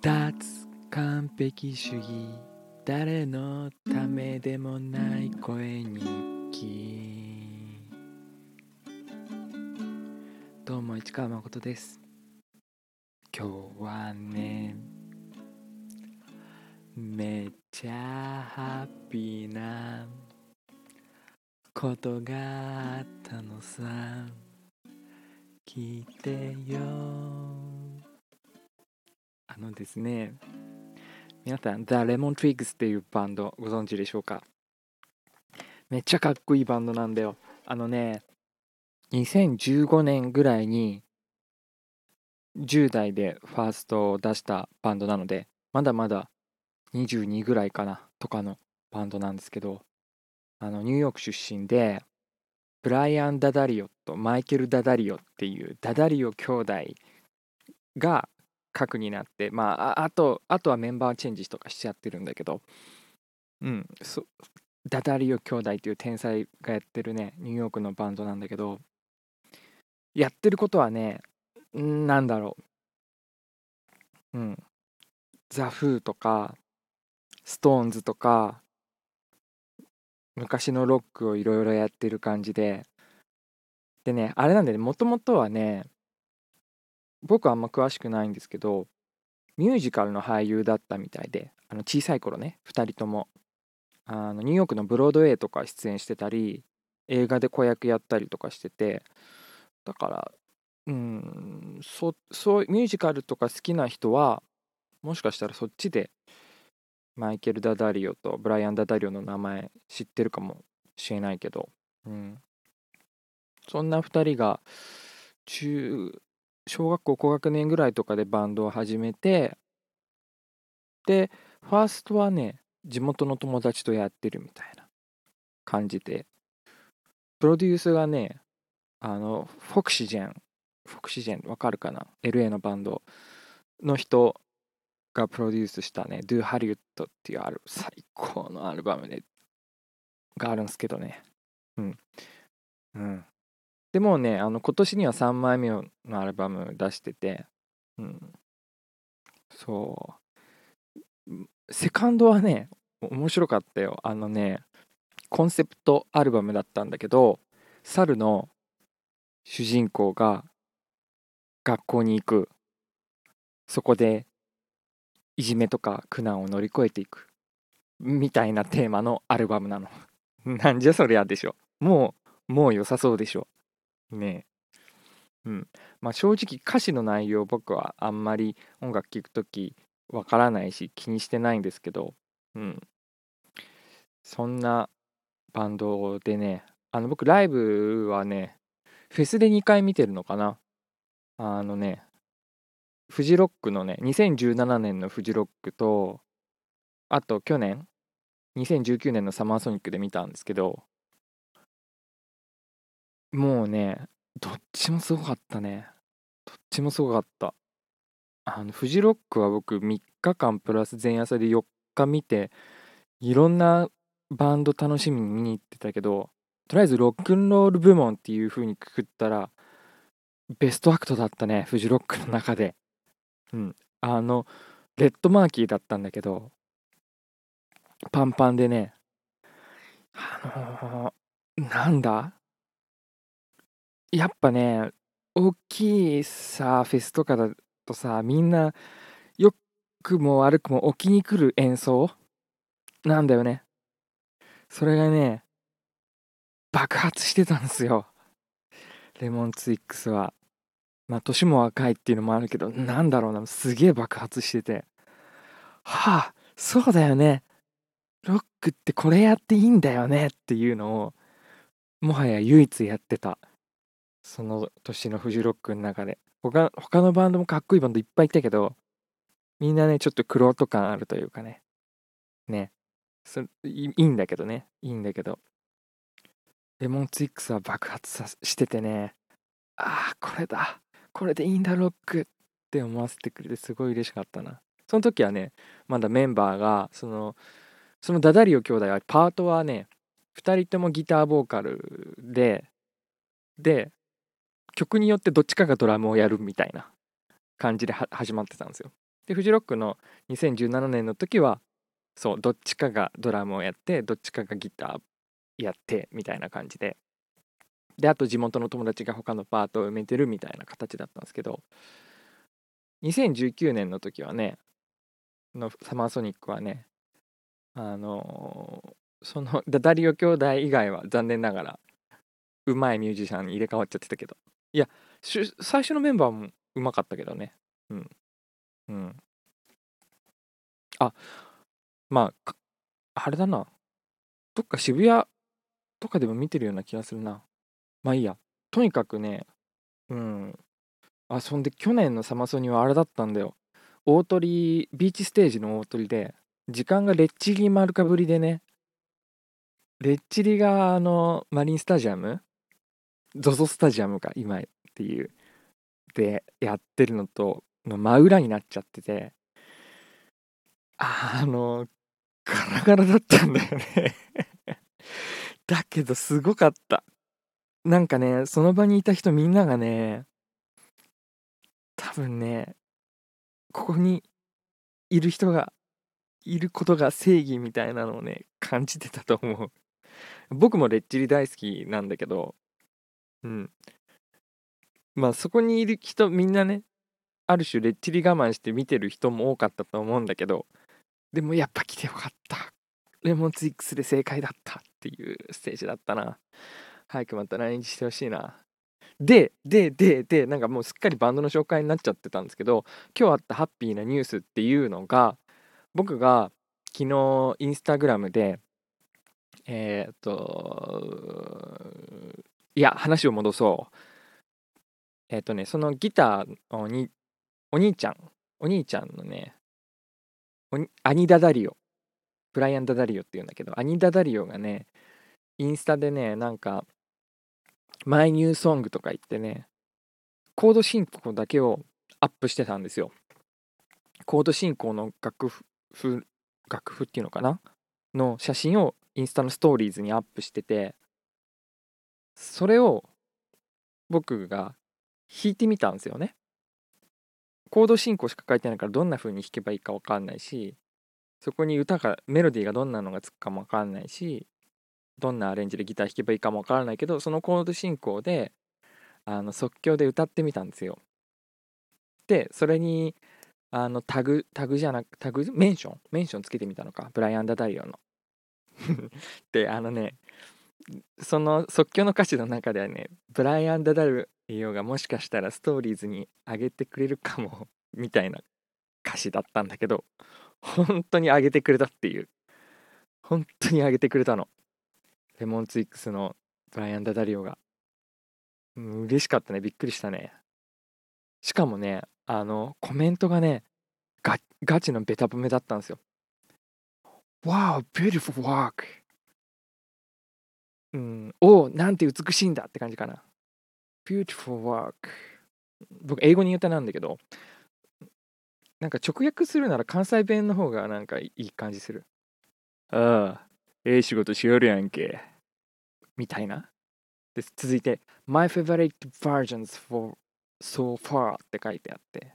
脱完璧主義。誰のためでもない声日記どうも市川誠です。今日はねめっちゃハッピーなことがあったのさ。聞いてよ。あのですね皆さん The Lemon Twigs っていうバンドご存知でしょうか？めっちゃかっこいいバンドなんだよ。あのね2015年ぐらいに10代でファーストを出したバンドなのでまだまだ22ぐらいかなとかのバンドなんですけどあのニューヨーク出身でブライアン・ダダリオとマイケル・ダダリオっていうダダリオ兄弟が核になってまああとあとはメンバーチェンジとかしちゃってるんだけどうんそダダリオ兄弟っていう天才がやってるねニューヨークのバンドなんだけどやってることはねなんだろう。うん。ザ・フーとかストーンズとか昔のロックをいろいろやってる感じで。でねあれなんでね。もともとはね僕はあんま詳しくないんですけどミュージカルの俳優だったみたいであの小さい頃ね2人とも。あのニューヨークのブロードウェイとか出演してたり映画で子役やったりとかしてて。だからうんそそうミュージカルとか好きな人はもしかしたらそっちでマイケル・ダダリオとブライアン・ダダリオの名前知ってるかもしれないけど、うん、そんな2人が中小学校高学年ぐらいとかでバンドを始めてでファーストはね地元の友達とやってるみたいな感じで。プロデュースがねあのフォクシジェン。フォクシジェンわかるかな？LA のバンドの人がプロデュースしたね Do Hollywood っていうある最高のアルバムでがあるんですけどね。うん。うん。でもねあの今年には3枚目のアルバム出してて、うん、そう。セカンドはね面白かったよ。あのねコンセプトアルバムだったんだけど猿の主人公が学校に行く。そこでいじめとか苦難を乗り越えていくみたいなテーマのアルバムなの なんじゃそりゃでしょもうもう良さそうでしょねえうん。まあ正直歌詞の内容僕はあんまり音楽聴くときわからないし気にしてないんですけど、うん。そんなバンドでね、あの僕ライブはね、フェスで2回見てるのかな。あのね、フジロックのね、2017年のフジロックと、あと去年、2019年のサマーソニックで見たんですけど、もうね、どっちもすごかったね。どっちもすごかった。あの、フジロックは僕3日間プラス前夜祭で4日見て、いろんなバンド楽しみに見に行ってたけど、とりあえずロックンロール部門っていう風にくくったら、ベストアクトだったね、フジロックの中で。うん。あの、レッドマーキーだったんだけど、パンパンでね、あのー、なんだ？やっぱね、大きいさ、フェスとかだとさ、みんな、良くも悪くも置きに来る演奏？なんだよね。それがね、爆発してたんですよ。レモンツイックスは。まあ、年も若いっていうのもあるけど、なんだろうな、すげえ爆発してて。はあ、そうだよね。ロックってこれやっていいんだよねっていうのを、もはや唯一やってた。その年のフジロックの中で。他他のバンドもかっこいいバンドいっぱいいたけど、みんなね、ちょっとクロート感あるというかね。ね。そいいんだけどね。いいんだけど。レモンツイックスは爆発さしててね。ああ、これだ。これでいいんだ、ロックって思わせてくれてすごい嬉しかったな。その時はね、まだメンバーが、その、そのダダリオ兄弟はパートはね、2人ともギターボーカルでで曲によってどっちかがドラムをやるみたいな感じで始まってたんですよ。でフジロックの2017年の時はそうどっちかがドラムをやってどっちかがギターやってみたいな感じでであと地元の友達が他のパートを埋めてるみたいな形だったんですけど2019年の時はねのサマーソニックはねあのー、その ダリオ兄弟以外は残念ながらうまいミュージシャンに入れ替わっちゃってたけど。いや最初のメンバーもうまかったけどね。うん。うん。あまああれだな。どっか渋谷とかでも見てるような気がするな。まあいいや。とにかくねうん。あそんで去年のサマソニはあれだったんだよ。大鳥ビーチステージの大鳥で時間がレッチリ丸かぶりでねレッチリがあのマリンスタジアム？ZOZO スタジアムか今っていう。でやってるのとの真裏になっちゃってて。あのガラガラだったんだよね。だけどすごかった。なんかねその場にいた人みんながね多分ねここにいる人がいることが正義みたいなのをね感じてたと思う。僕もレッチリ大好きなんだけどうん。まあそこにいる人みんなねある種レッチリ我慢して見てる人も多かったと思うんだけどでもやっぱ来てよかった。レモンツイックスで正解だったっていうステージだったな。早くまた来日してほしいな。ででででなんかもうすっかりバンドの紹介になっちゃってたんですけど今日あったハッピーなニュースっていうのが僕が昨日インスタグラムでえー、っといや話を戻そう。えー、っとねそのギターにお兄ちゃんお兄ちゃんのねアニダダリオブライアン・ダダリオっていうんだけどアニダダリオがねインスタでねなんかマイニューソングとか言ってねコード進行だけをアップしてたんですよ。コード進行の楽譜楽譜っていうのかな？の写真をインスタのストーリーズにアップしててそれを僕が弾いてみたんですよね。コード進行しか書いてないからどんな風に弾けばいいか分かんないしそこに歌がメロディーがどんなのがつくかも分かんないしどんなアレンジでギター弾けばいいかも分からないけどそのコード進行であの即興で歌ってみたんですよ。でそれにあのタグタグじゃなくタグメンション？メンションつけてみたのか？ブライアン・ダ・ダイオの。であのねその即興の歌詞の中ではねブライアン・ダ・ダイオがもしかしたらストーリーズに上げてくれるかもみたいな歌詞だったんだけど本当に上げてくれたっていう本当に上げてくれたのレモンツイックスのブライアン・ダダリオが。うん、嬉しかったね。びっくりしたね。しかもね、あの、コメントがね、ガガチのベタ褒めだったんですよ。Wow, beautiful work! うん、おお、なんて美しいんだって感じかな。Beautiful work. 僕、英語に言ったなんだけど、なんか直訳するなら関西弁の方がなんかいい感じする。ああ、ええ仕事しよるやんけ。みたいな。で続いて、My favorite versions for so far って書いてあって、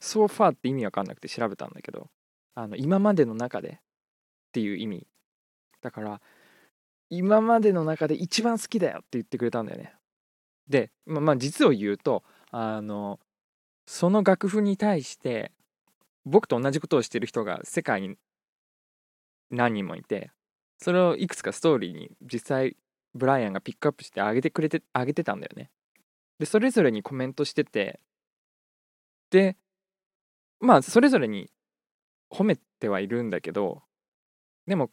so far って意味わかんなくて調べたんだけど、あの今までの中でっていう意味。だから、今までの中で一番好きだよって言ってくれたんだよね。で、ままあ実を言うと、あの、その楽譜に対して僕と同じことをしてる人が世界に何人もいてそれをいくつかストーリーに実際ブライアンがピックアップしてあげてくれてあげてたんだよね。でそれぞれにコメントしててでまあそれぞれに褒めてはいるんだけどでも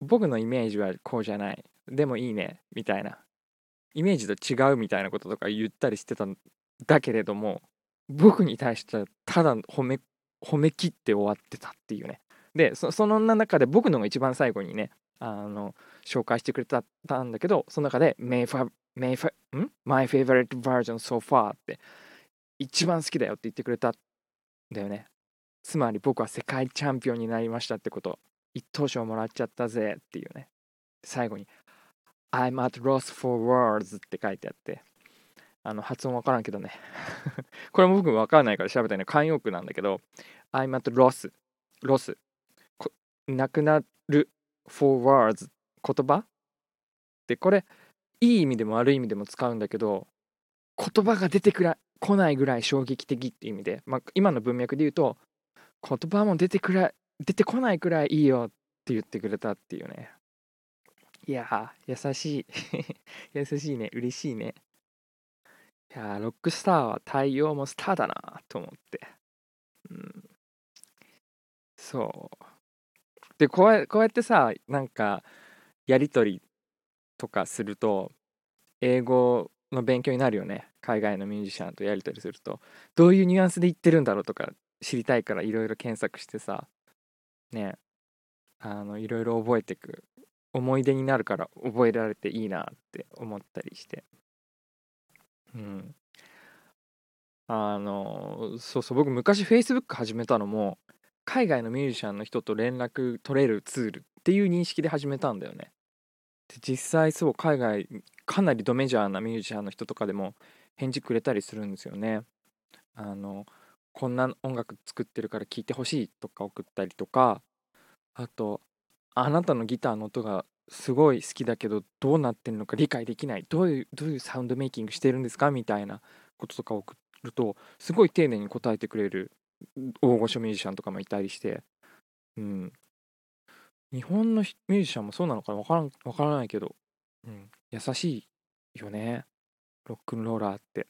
僕のイメージはこうじゃない。でもいいねみたいな。イメージと違うみたいなこととか言ったりしてたんだけれども僕に対してはただ褒め褒めきって終わってたっていうね。でその中で僕のが一番最後にねあの紹介してくれたたんだけどその中で「May fa May fa ん？My favorite version so far」って一番好きだよって言ってくれたんだよね。つまり僕は世界チャンピオンになりましたってこと。一等賞もらっちゃったぜっていうね。最後に I'm at loss for words って書いてあって。あの発音わからんけどね。これも僕もわからないから調べたいの慣用句なんだけど I'm at loss ロスなくなる for words 言葉？でこれいい意味でも悪い意味でも使うんだけど言葉が出てくら来ないぐらい衝撃的って意味で、まあ、今の文脈で言うと言葉も出てくら出てこないくらいいいよって言ってくれたっていうね。いや優しい。優しいね。嬉しいね。いやロックスターは太陽もスターだなと思って、うん、そう。でこうこうやってさなんかやり取りとかすると英語の勉強になるよね。海外のミュージシャンとやり取りすると。どういうニュアンスで言ってるんだろうとか知りたいからいろいろ検索してさねあのいろいろ覚えてく。思い出になるから覚えられていいなって思ったりして。うん。あのそうそう僕昔 Facebook 始めたのも海外のミュージシャンの人と連絡取れるツールっていう認識で始めたんだよね。で実際そう海外かなりドメジャーなミュージシャンの人とかでも返事くれたりするんですよね。あのこんな音楽作ってるから聴いてほしいとか送ったりとかあとあなたのギターの音がすごい好きだけどどうなってるのか理解できないどういうどういうサウンドメイキングしてるんですかみたいなこととか送るとすごい丁寧に答えてくれる大御所ミュージシャンとかもいたりしてうん日本のミュージシャンもそうなのかなわからんわからないけど、うん、優しいよね。ロックンローラーって。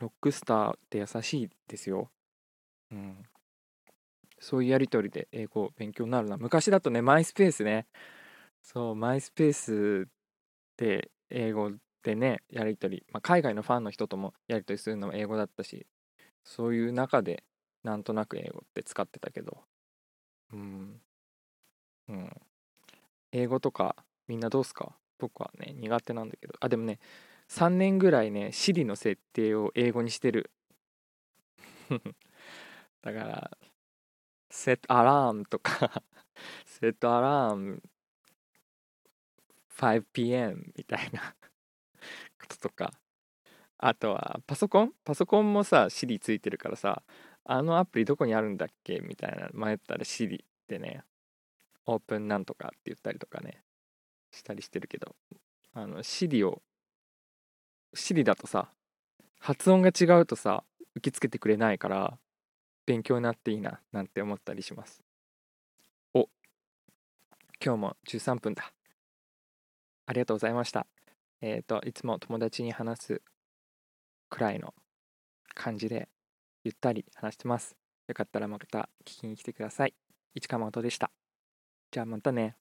ロックスターって優しいですよ。うん。そういうやり取りで英語勉強になるな。昔だとねマイスペースね。そうマイスペースで英語でねやり取り、まあ、海外のファンの人ともやり取りするのも英語だったしそういう中でなんとなく英語って使ってたけど。うん。うん。英語とかみんなどうすか？僕はね、苦手なんだけど。あ、でもね、3年ぐらいね、Siri の設定を英語にしてる。だから、set alarm とか set alarm 5pm みたいな こととか。あとは、パソコン？パソコンもさ、Siri ついてるからさ、あのアプリどこにあるんだっけ？みたいな迷ったら Siri ってね、オープンなんとかって言ったりとかねしたりしてるけどあの Siri を Siri だとさ発音が違うとさ受け付けてくれないから勉強になっていいななんて思ったりします。お今日も13分だ。ありがとうございました。えっ、ー、といつも友達に話すくらいの感じでゆったり話してます。よかったらまた聞きに来てください。市川誠でした。じゃあまたね。